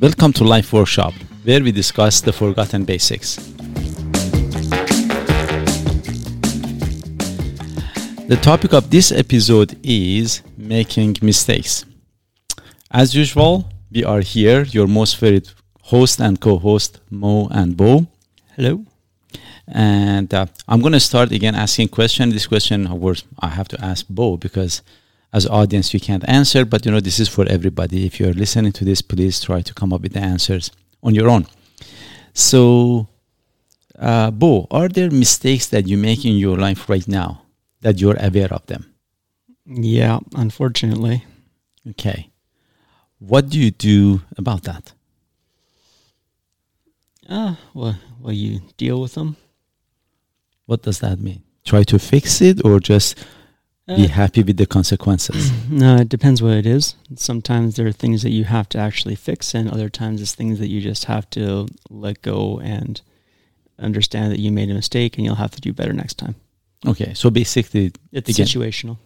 Welcome to Life Workshop, where we discuss the forgotten basics. The topic of this episode is making mistakes. As usual, we are here, your most favorite host and co-host Mo and Bo. Hello. And uh, I'm going to start again asking question. This question, of course, I have to ask Bo because as audience you can't answer, but you know this is for everybody. If you're listening to this, please try to come up with the answers on your own. So, uh, Bo, are there mistakes that you make in your life right now that you're aware of them? Yeah, unfortunately. Okay. What do you do about that? Uh, well, well, you deal with them. What does that mean? Try to fix it or just be happy with the consequences? no, it depends what it is. Sometimes there are things that you have to actually fix, and other times it's things that you just have to let go and understand that you made a mistake, and you'll have to do better next time. Okay. So basically, It's Again. situational.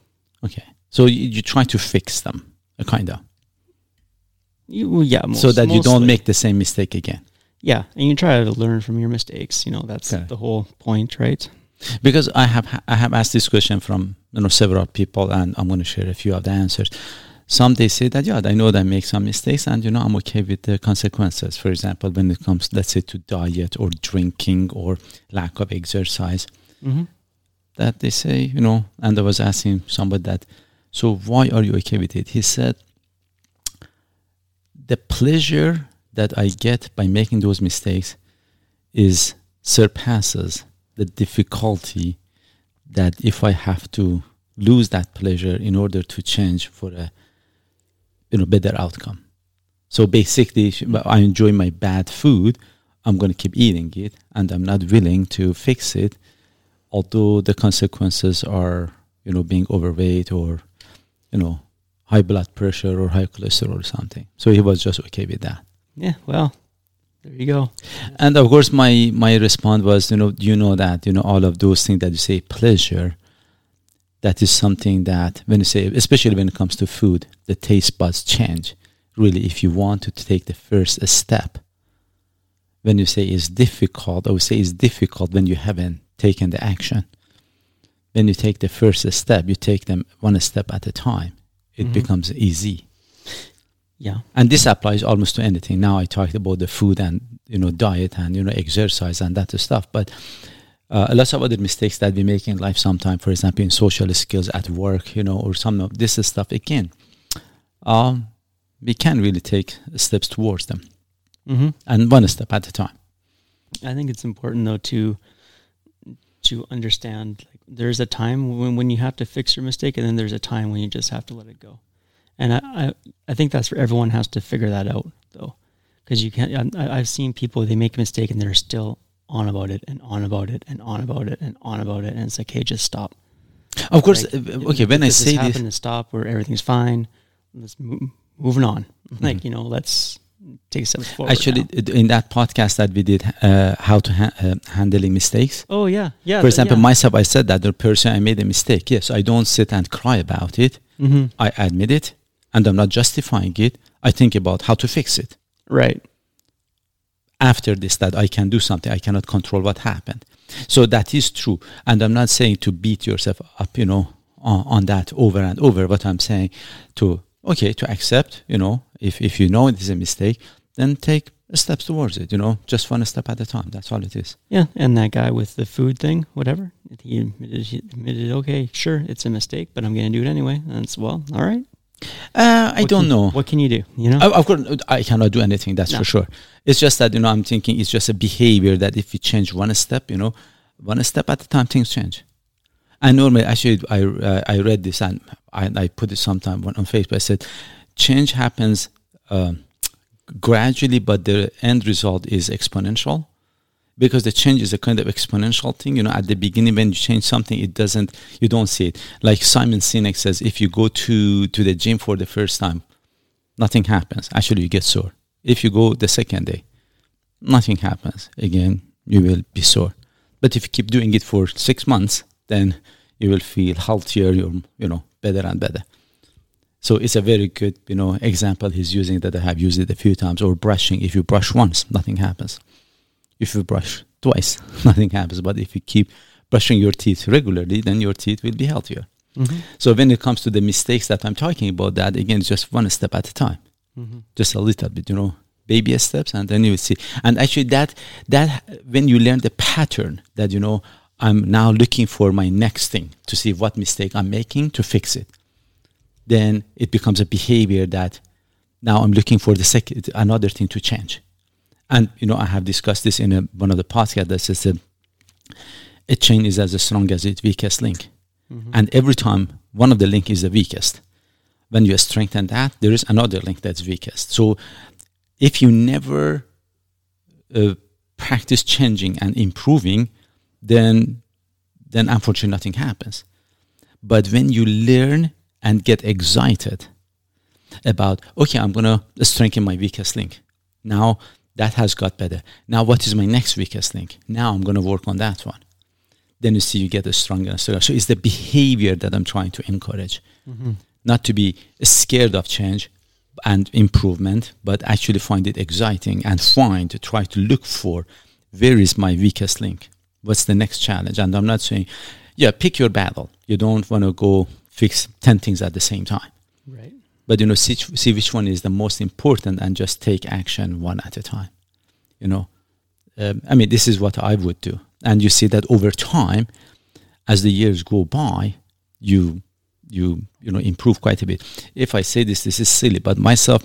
okay. So you, you try to fix them, uh, kind of, You, well, yeah, most, so that you don't make the same mistake again. Yeah, and you try to learn from your mistakes. You know, that's Okay. the whole point, right? Because I have I have asked this question from you know several people, and I'm going to share a few of the answers. Some they say that yeah, I know that I make some mistakes, and you know I'm okay with the consequences. For example, when it comes, let's say, to diet or drinking or lack of exercise, Mm-hmm. that they say you know. And I was asking somebody that, so why are you okay with it? He said, the pleasure that I get by making those mistakes is surpasses the difficulty that if I have to lose that pleasure in order to change for a you know better outcome. So basically, mm-hmm. I enjoy my bad food. I'm going to keep eating it, and I'm not willing to fix it, although the consequences are you know being overweight or you know high blood pressure or high cholesterol or something. So he was just okay with that. Yeah, well, there you go. And of course, my my response was, you know, you know that you know all of those things that you say pleasure. That is something that when you say, especially when it comes to food, the taste buds change. Really, if you want to take the first step, when you say it's difficult, I would say it's difficult when you haven't taken the action. When you take the first step, you take them one step at a time. It Mhm. becomes easy Yeah. and this applies almost to anything now i talked about the food and you know diet and you know exercise and that stuff but uh, lots of other mistakes that we make in life sometime for example in social skills at work you know or some of this stuff again um, we can really take steps towards them Mm-hmm. and one step at a time I think it's important though to to understand like there's a time when, when you have to fix your mistake and then there's a time when you just have to let it go. And I, I, I think that's where everyone has to figure that out though. Because you can't, I, I've seen people, they make a mistake and they're still on about it and on about it and on about it and on about it. And it's like, hey, just stop. of course Like, uh, okay when i say this to stop where everything's fine, let's move, moving on. Like, you know, let's take steps forward. actually now. in that podcast that we did uh, how to ha- uh, handling mistakes Oh yeah. Yeah. for example yeah. myself i said that the person i made a mistake yes i don't sit and cry about it hmm I admit it and I'm not justifying it. I think about how to fix it. Right. After this, that I can do something. I cannot control what happened. So that is true. And I'm not saying to beat yourself up, you know, on, on that over and over. But I'm saying to, okay, to accept, you know, if, if you know it is a mistake, then take steps towards it, you know, just one step at a time. That's all it is. Yeah, and that guy with the food thing, whatever, he admitted, he admitted okay, sure, it's a mistake, but I'm going to do it anyway. And it's, well, all right. Uh, I What don't can- know. What can you do? You know? Of course, I cannot do anything. That's No. for sure. It's just that you know I'm thinking it's just a behavior that if you change one step, you know, one step at a time, things change. And normally, actually, I uh, I read this and I, I put it sometime on, on Facebook. I said, change happens um, gradually, but the end result is exponential. Because the change is a kind of exponential thing, you know. At the beginning, when you change something, it doesn't, you don't see it. Like Simon Sinek says, if you go to to the gym for the first time, nothing happens. Actually, you get sore. If you go the second day, nothing happens. Again, you will be sore. But if you keep doing it for six months, then you will feel healthier, you're, you know, better and better. So it's a very good, you know, example he's using that I have used it a few times. Or brushing. If you brush once, nothing happens. If you brush twice, nothing happens. But if you keep brushing your teeth regularly, then your teeth will be healthier. Mm-hmm. So when it comes to the mistakes that I'm talking about, that again, just one step at a time, Mm-hmm. just a little bit, you know, baby steps, and then you will see. And actually, that that when you learn the pattern, that you know, I'm now looking for my next thing to see what mistake I'm making to fix it. Then it becomes a behavior that now I'm looking for the second another thing to change. And you know, I have discussed this in a, one of the podcasts that says that a chain is as strong as its weakest link. Mm-hmm. And every time one of the link is the weakest, when you strengthen that, there is another link that's weakest. So if you never uh, practice changing and improving, then then unfortunately nothing happens. But when you learn and get excited about, okay, I'm gonna strengthen my weakest link. Now that has got better. Now what is my next weakest link? Now I'm gonna work on that one. Then you see you get a stronger and stronger. So it's the behavior that I'm trying to encourage Mm-hmm. not to be scared of change and improvement, but actually find it exciting and find to try to look for where is my weakest link? What's the next challenge? And I'm not saying, yeah, pick your battle. You don't want to go fix 10 things at the same time. Right. But, you know, see, see which one is the most important and just take action one at a time. You know, um, I mean, this is what I would do. And you see that over time, as the years go by, you you you know improve quite a bit. If I say this, this is silly, but myself,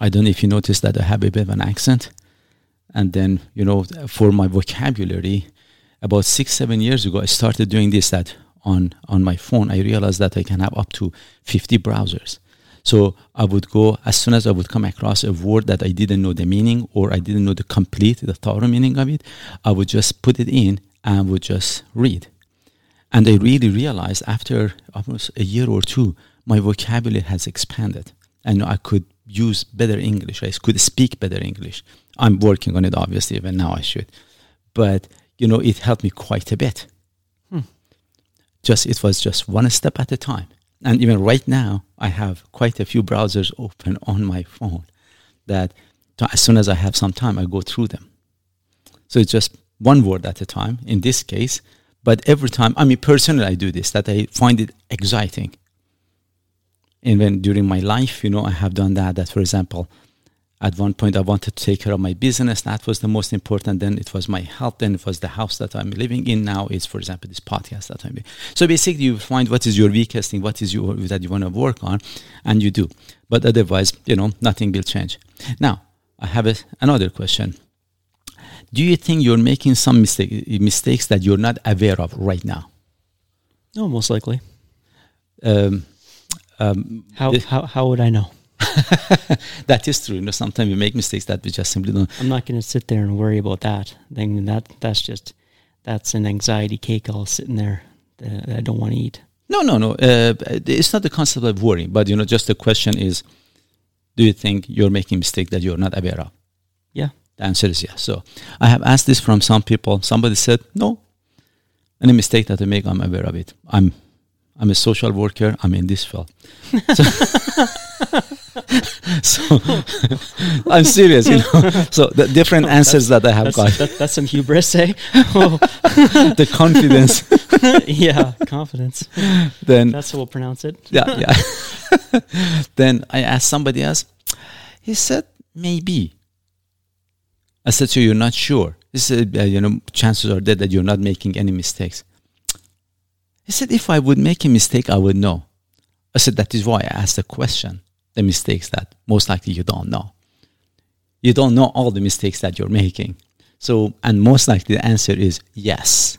I don't know if you notice that I have a bit of an accent, and then you know for my vocabulary, about six seven years ago, I started doing this. That on on my phone, I realized that I can have up to fifty browsers. So I would go as soon as I would come across a word that I didn't know the meaning or I didn't know the complete, the thorough meaning of it, I would just put it in and would just read. And I really realized after almost a year or two, my vocabulary has expanded. And I could use better English. I could speak better English. I'm working on it, obviously, even now I should. But, you know, it helped me quite a bit. Hmm. Just, it was just one step at a time. And even right now, I have quite a few browsers open on my phone that as soon as I have some time, I go through them. So it's just one word at a time in this case. But every time, I mean, personally, I do this, that I find it exciting. And when during my life, you know, I have done that, that for example, at one point I wanted to take care of my business. That was the most important. Then it was my health. Then it was the house that I'm living in. Now is for example, this podcast that I'm in. So basically, you find what is your weakest thing, what is your that you want to work on, and you do. But otherwise, you know, nothing will change. Now, I have a, another question. Do you think you're making some mistake, mistakes that you're not aware of right now? No, most likely. Um, um, How how how would I know? that is true. You know, sometimes we make mistakes that we just simply don't. I'm not going to sit there and worry about that. Then that that's just that's an anxiety cake all sitting there that I don't want to eat. No, no, no. Uh, it's not the concept of worrying, but you know, just the question is, do you think you're making a mistake that you're not aware of? Yeah. The answer is yes. So I have asked this from some people. Somebody said, no. Any mistake that I make, I'm aware of it. I'm, I'm a social worker. I'm in this field. So, so I'm serious, you know. So the different answers that I have That's, got, that, that's some hubris, eh? Oh, the confidence, yeah, confidence. then That's how we'll pronounce it. yeah, yeah. then I asked somebody else. He said, maybe. I said, so you're not sure. He said, uh, you know, chances are there that you're not making any mistakes. He said, if I would make a mistake, I would know. I said, that is why I asked the question, the mistakes that most likely you don't know. You don't know all the mistakes that you're making. So, and most likely the answer is yes.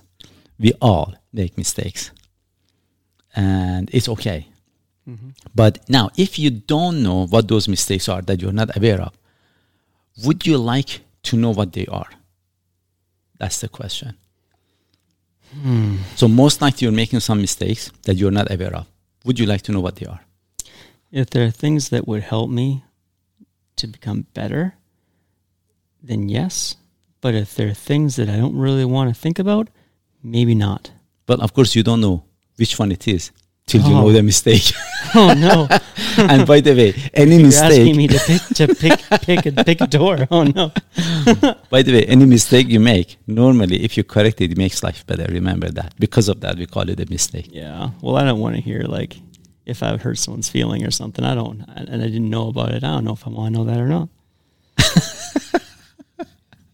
We all make mistakes. And it's okay. Mm-hmm. But now, if you don't know what those mistakes are that you're not aware of, would you like to know what they are? That's the question. Hmm. So, most likely you're making some mistakes that you're not aware of. Would you like to know what they are? If there are things that would help me to become better, then yes. But if there are things that I don't really want to think about, maybe not. But of course, you don't know which one it is till you Oh. know the mistake. Oh no! and by the way, any mistake You're mistake. asking me to pick to pick pick a pick a door. Oh no! By the way, any mistake you make, normally if you correct it, it makes life better. Remember that. Because of that, we call it a mistake. Yeah. Well, I don't want to hear like if I hurt someone's feeling or something. I don't, and I didn't know about it. I don't know if I want to know that or not.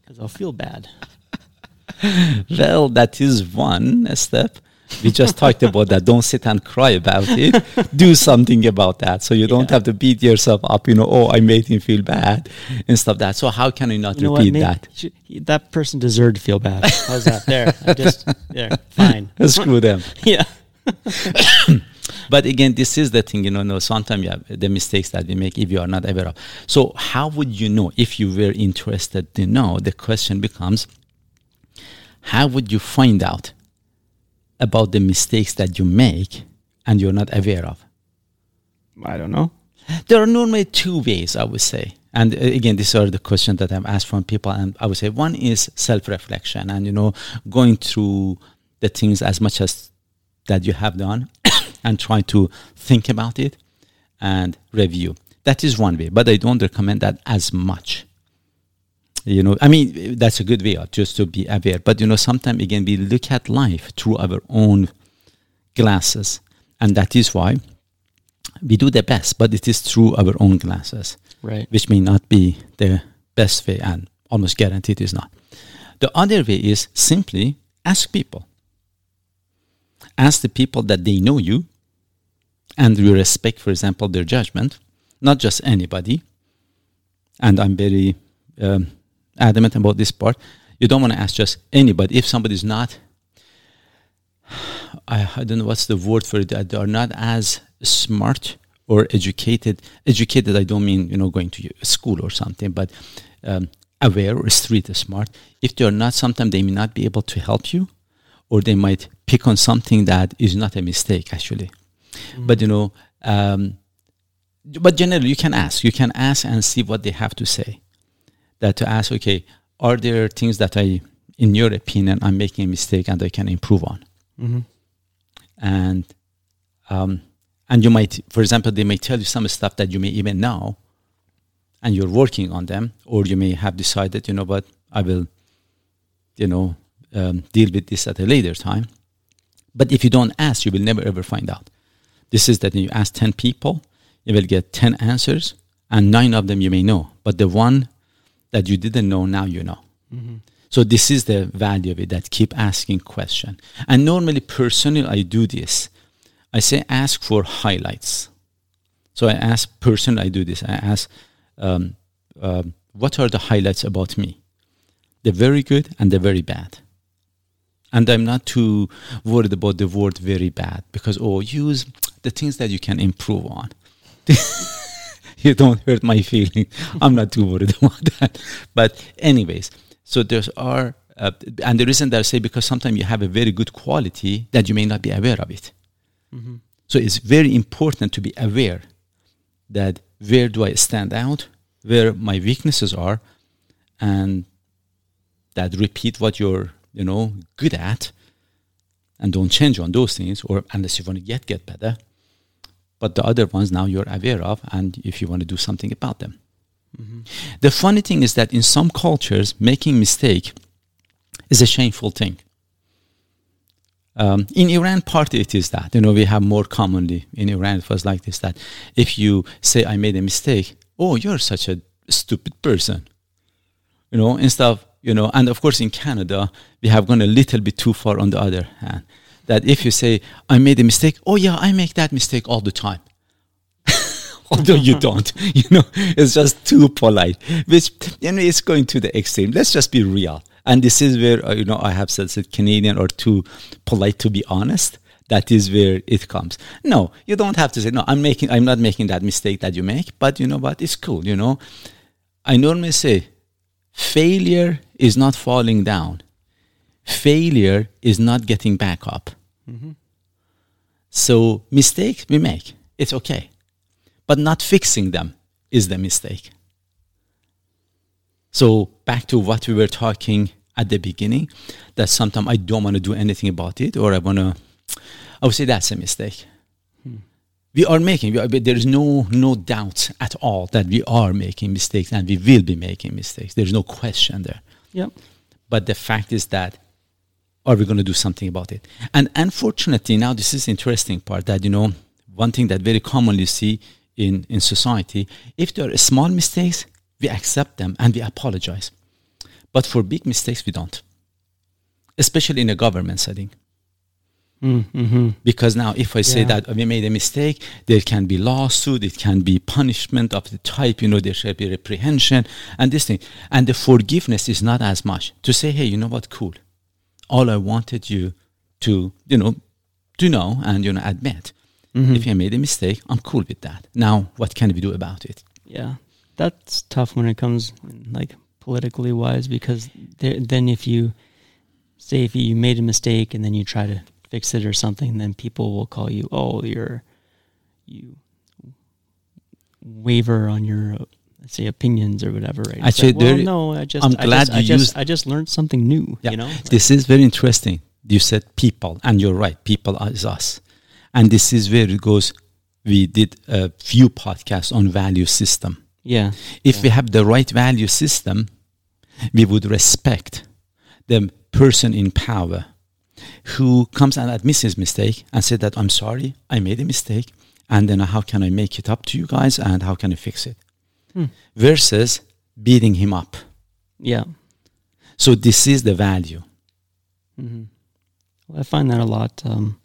Because I'll feel bad. Well, that is one step. We just talked about that. Don't sit and cry about it. Do something about that. So you don't have to beat yourself up, you know, oh, I made him feel bad and stuff that. So how can you not You know repeat Maybe that? should- that person deserved to feel bad. How's that? There. I just there. Fine. Screw them. Yeah. But again, this is the thing, you know, no, sometimes you have the mistakes that we make if you are not aware of. So how would you know if you were interested to know? The question becomes, how would you find out about the mistakes that you make and you're not aware of? I don't know. There are normally two ways, I would say. And uh, again, these are the questions that I've asked from people. And I would say one is self reflection and, you know, going through the things as much as that you have done and try to think about it and review. That is one way, but I don't recommend that as much. You know, I mean, that's a good way of just to be aware. But, you know, sometimes again, we look at life through our own glasses. And that is why we do the best, but it is through our own glasses Right. which may not be the best way and almost guaranteed is not. The other way is simply ask people. Ask the people that they know you and we respect, for example, their judgment, not just anybody. And I'm very um, adamant about this part. You don't want to ask just anybody. If somebody's not, I, I don't know what's the word for it, they are not as smart or educated. Educated, I don't mean, you know, going to school or something, but um, aware or street smart. If they are not, sometimes they may not be able to help you or they might pick on something that is not a mistake, actually. But, you know, um, but generally you can ask. You can ask and see what they have to say. That to ask, okay, are there things that I, in your opinion, I'm making a mistake and I can improve on? Mm-hmm. and um, and you might, for example, they may tell you some stuff that you may even know, and you're working on them, or you may have decided, you know what, I will, you know, um, deal with this at a later time. But if you don't ask, you will never ever find out. This is that you ask ten people, you will get ten answers, and nine of them you may know, but the one that you didn't know now you know. Mm-hmm. So this is the value of it that keep asking question. And normally personally I do this. I say ask for highlights. So I ask personally I do this. I ask um, um, what are the highlights about me? The very good and the very bad. And I'm not too worried about the word very bad because oh use the things that you can improve on. you don't hurt my feeling. I'm not too worried about that. But anyways, so there are, uh, and the reason that I say because sometimes you have a very good quality that you may not be aware of it. Mm-hmm. So it's very important to be aware that where do I stand out, where my weaknesses are, and that repeat what you're, you know, good at, and don't change on those things, or unless you want to get get better. But the other ones now you're aware of, and if you want to do something about them. Mm-hmm. The funny thing is that in some cultures, making mistake is a shameful thing. Um, in Iran, partly it is that. You know, we have more commonly in Iran, it was like this that if you say, I made a mistake, oh, you're such a stupid person. You know, instead of, you know, and of course in Canada, we have gone a little bit too far on the other hand. That if you say, I made a mistake, oh, yeah, I make that mistake all the time although you don't. You know, it's just too polite, which you know it's going to the extreme. Let's just be real. And this is where uh, you know I have said that Canadian are too polite to be honest. That is where it comes. No, you don't have to say no. I'm making. I'm not making that mistake that you make. But you know what? It's cool. You know, I normally say, failure is not falling down. Failure is not getting back up. Mm-hmm. So mistakes we make. It's okay but not fixing them is the mistake. So back to what we were talking at the beginning, that sometimes I don't want to do anything about it, or I want to. I would say that's a mistake. Hmm. we are making. We are, there is no no doubt at all that we are making mistakes and we will be making mistakes. There is no question there. Yep. But the fact is that are we going to do something about it? And unfortunately, now this is interesting part that you know one thing that very commonly see in in society. If there are small mistakes, we accept them and we apologize. But for big mistakes, we don't. Especially in a government setting. Mm-hmm. Because now, if I say Yeah. that we made a mistake, there can be lawsuit, it can be punishment of the type, you know, there should be reprehension and this thing. And the forgiveness is not as much to say, hey, you know what, cool. All I wanted you to, you know, to know and, you know, admit. Mhm. If I made a mistake, I'm cool with that. Now, what can we do about it? Yeah, that's tough when it comes like politically wise because there, then if you say if you made a mistake and then you try to fix it or something, then people will call you, oh, you're you waver on your let's say opinions or whatever, right? Actually, like, well, no, I just I'm I glad just, I you just used- I just learned something new. Yeah. You know, This is very interesting. You said people, and you're right. People is us, and this is where it goes. We did a few podcasts on value system. yeah, If Yeah. we have the right value system, we would respect the person in power who comes and admits his mistake and said that I'm sorry, I made a mistake, and then how can I make it up to you guys, and how can I fix it? Hmm. Versus beating him up. yeah. So this is the value. hmm Well, I find that a lot um,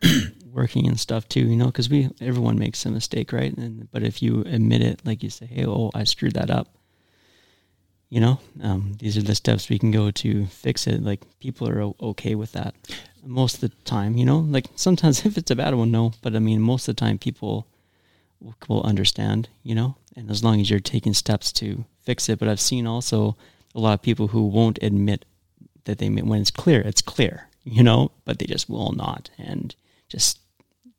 working and stuff too. You know, because we everyone makes a mistake, right? And but if you admit it, like you say, "Hey, oh, I screwed that up," you know, um, these are the steps we can go to fix it. Like people are o- okay with that most of the time. You know, like sometimes if it's a bad one, no. But I mean, most of the time, people will, will understand. You know, and as long as you're taking steps to fix it. But I've seen also a lot of people who won't admit that they when it's clear, it's clear, you know, but they just will not and just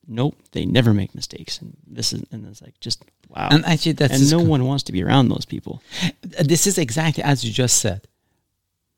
nope, they never make mistakes. And this is and it's like just wow. And actually, that's and no co- one wants to be around those people. this is exactly as you just said.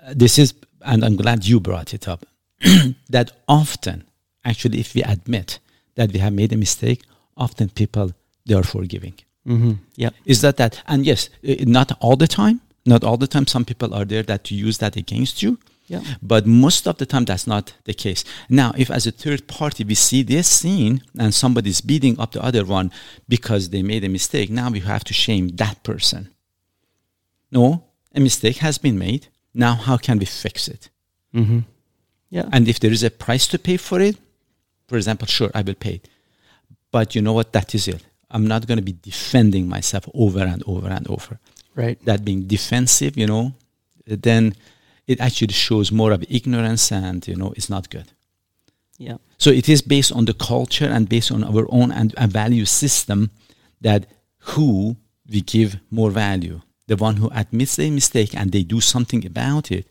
Uh, This is, and I'm glad you brought it up. that often, actually, if we admit that we have made a mistake, often people they are forgiving. Mm-hmm. Yep. Is that that? And yes, uh, not all the time. Not all the time. Some people are there that to use that against you. Yeah. But most of the time, that's not the case. Now, if as a third party we see this scene and somebody's beating up the other one because they made a mistake, now we have to shame that person. No, a mistake has been made. Now, how can we fix it? Mm-hmm. Yeah. And if there is a price to pay for it, for example, sure, I will pay it. But you know what? That is it. I'm not going to be defending myself over and over and over. right. That being defensive, you know, then it actually shows more of ignorance and, you know, it's not good. Yeah. So it is based on the culture and based on our own and a value system that who we give more value. The one who admits their mistake and they do something about it,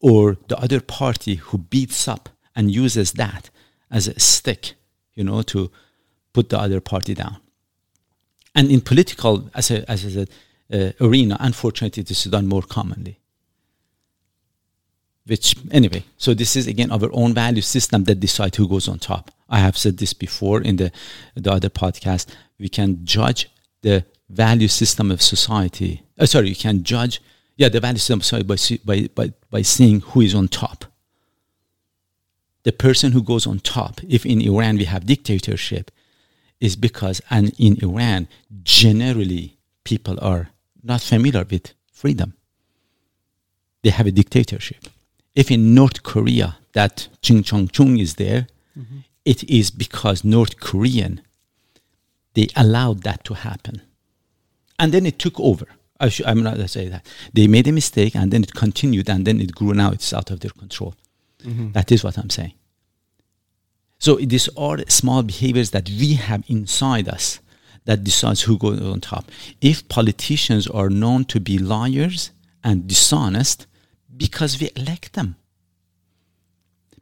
or the other party who beats up and uses that as a stick, you know, to put the other party down. And in political as a, as a uh, arena, unfortunately, this is done more commonly. Which anyway so this is again our own value system that decide who goes on top. I have said this before in the the other podcast. We can judge the value system of society. Uh, sorry you can judge yeah the value system society by, by by by seeing who is on top. The person who goes on top if in iran we have dictatorship is because and in iran generally people are not familiar with freedom they have a dictatorship. If in North Korea that Ching Chong Chung is there, it is because North Korean they allowed that to happen, and then it took over. I should, I'm not to say that they made a mistake, and then it continued, and then it grew. Now it's out of their control. Mm-hmm. That is what I'm saying. So these are small behaviors that we have inside us that decides who goes on top. If politicians are known to be liars and dishonest, because we elect them.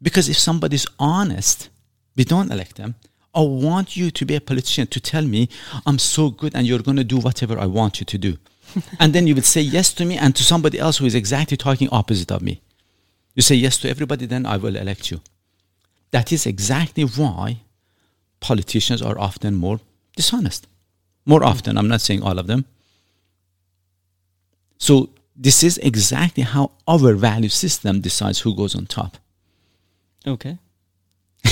Because if somebody's honest, we don't elect them. I want you to be a politician to tell me I'm so good and you're going to do whatever I want you to do. and then you will say yes to me and to somebody else who is exactly talking opposite of me. You say yes to everybody, then I will elect you. That is exactly why politicians are often more dishonest. More often, I'm not saying all of them. So this is exactly how our value system decides who goes on top. Okay.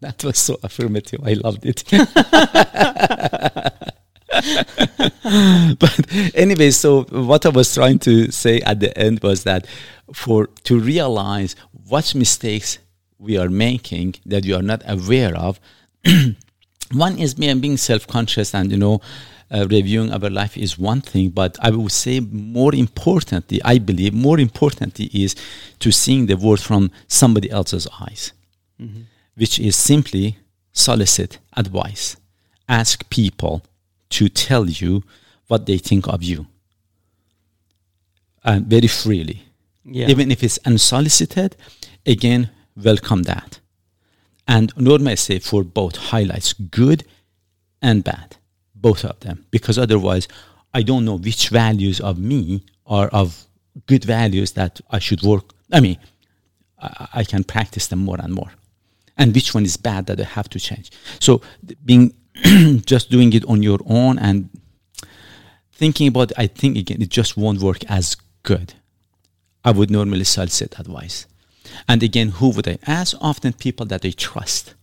That was so affirmative. I loved it. but anyway, so what I was trying to say at the end was that for to realize what mistakes we are making that you are not aware of, one is being, being self-conscious and you know uh, reviewing our life is one thing, but I would say more importantly, I believe more importantly is to seeing the world from somebody else's eyes, mm-hmm. which is simply solicit advice, ask people to tell you what they think of you, and very freely, Yeah. even if it's unsolicited. Again, welcome that. And normally I say for both highlights good and bad, both of them, because otherwise I don't know which values of me are of good values that I should work. I mean, I, I can practice them more and more, and which one is bad that I have to change. So being just doing it on your own and thinking about, it, I think again, it just won't work as good. I would normally solicit advice. And again, who would I ask? Often people that I trust.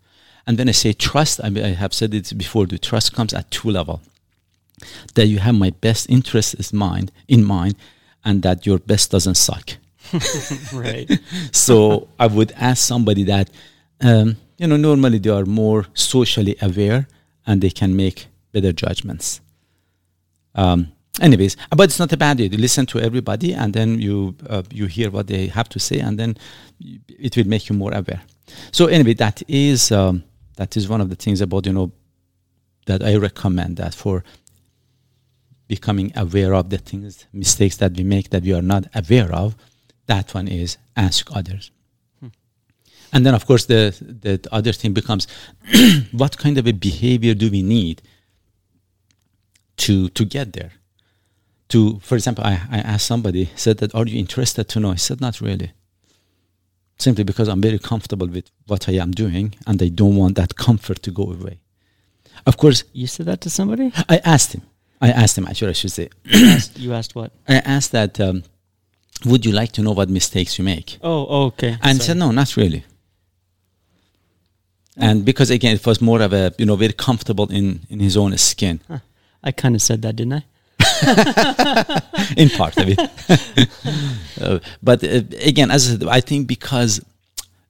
And when I say trust, I, mean, I have said it before, the trust comes at two level. That you have my best interest in mind, in mind, and that your best doesn't suck. right. So I would ask somebody that, um, you know, normally they are more socially aware and they can make better judgments. Um, anyways, but it's not a bad idea. You listen to everybody and then you uh, you hear what they have to say, and then it will make you more aware. So anyway, that is um, that is one of the things about you know that I recommend that for becoming aware of the things mistakes that we make that we are not aware of. That one is ask others. And then, of course, the the other thing becomes, what kind of a behavior do we need to to get there? To, for example, I, I asked somebody, said that, are you interested to know? I said, not really. Simply because I'm very comfortable with what I am doing, and I don't want that comfort to go away. Of course, You said that to somebody? I asked him. I asked him. Actually, I should say, You asked, you asked what? I asked that. Um, would you like to know what mistakes you make? Oh, oh, okay. and Sorry. said no not really and because again it was more of a you know very comfortable in in his own skin I kind of said that, didn't I? in part of it Uh, but uh, again as I think because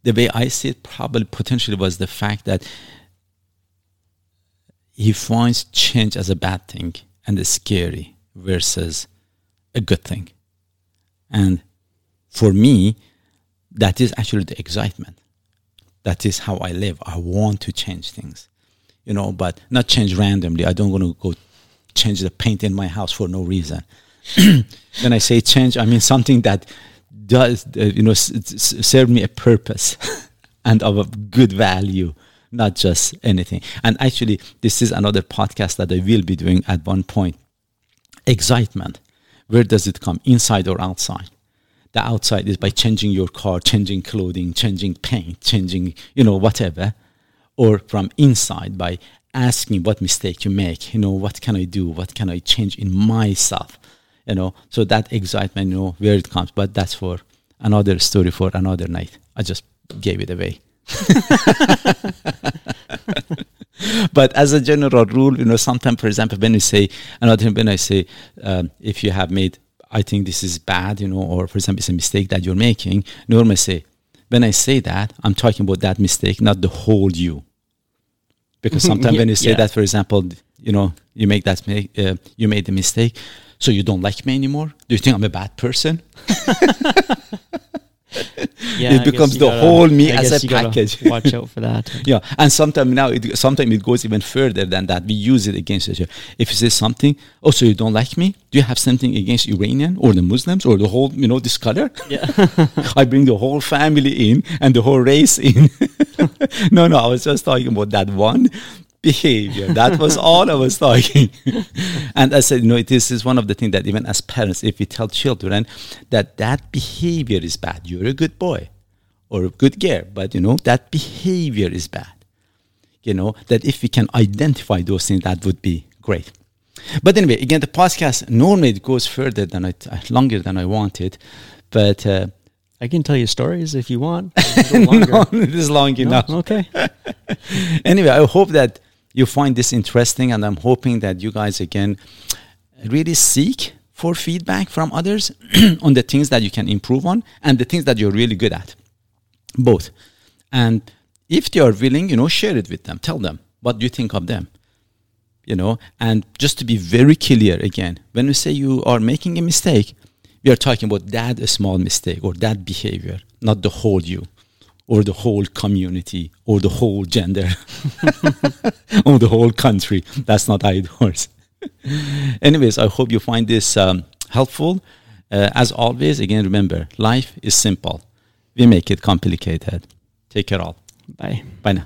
the way i see it probably potentially was the fact that he finds change as a bad thing and it's scary versus a good thing. And for me that is actually the excitement. That is how i live. I want to change things you know but not change randomly. I don't want to go change the paint in my house for no reason. When i say change i mean something that does uh, you know s- s- serve me a purpose and of a good value not just anything. And actually this is another podcast that i will be doing at one point. Excitement. Where does it come? Inside or outside? The outside is by changing your car changing clothing changing paint changing you know whatever. Or from inside by asking what mistake you make you know what can i do what can i change in myself you know? So that excitement you know where it comes. But that's for another story for another night. I just gave it away. But as a general rule, you know, sometimes, for example, when you say another when I say, um, if you have made, I think this is bad, you know, or for example, it's a mistake that you're making, normally say, when I say that, I'm talking about that mistake, not the whole you. Because sometimes when you say Yeah. that, for example, you know, you make that, uh, you made the mistake, so you don't like me anymore? Do you think I'm a bad person? Yeah, It I becomes the gotta- whole me as a package. Watch out for that. Yeah, and sometimes now it sometimes it goes even further than that. We use it against each other. If you say something, oh, so you don't like me? Do you have something against Iranian or the Muslims or the whole, you know, this color? Yeah. I bring the whole family in and the whole race in. no, no, I was just talking about that one behavior. That was all I was talking. and I said, you know, this is one of the things that even as parents, if we tell children that that behavior is bad, you're a good boy or good girl, but you know, that behavior is bad. you know, that if we can identify those things, that would be great. But anyway, again, the podcast normally it goes further than I, longer than I wanted, but uh, I can tell you stories if you want. no, this is long No? enough. Okay. anyway, I hope that you find this interesting, and I'm hoping that you guys again really seek for feedback from others on the things that you can improve on and the things that you're really good at. Both. And if they are willing, you know, share it with them. Tell them what you think of them. You know, and just to be very clear again, when we say you are making a mistake, we are talking about that small mistake or that behavior, not the whole you or the whole community or the whole gender or the whole country. That's not how it works. Anyways, I hope you find this um, helpful. Uh, as always, again, remember life is simple. We make it complicated. Take care, all. Bye. Bye now.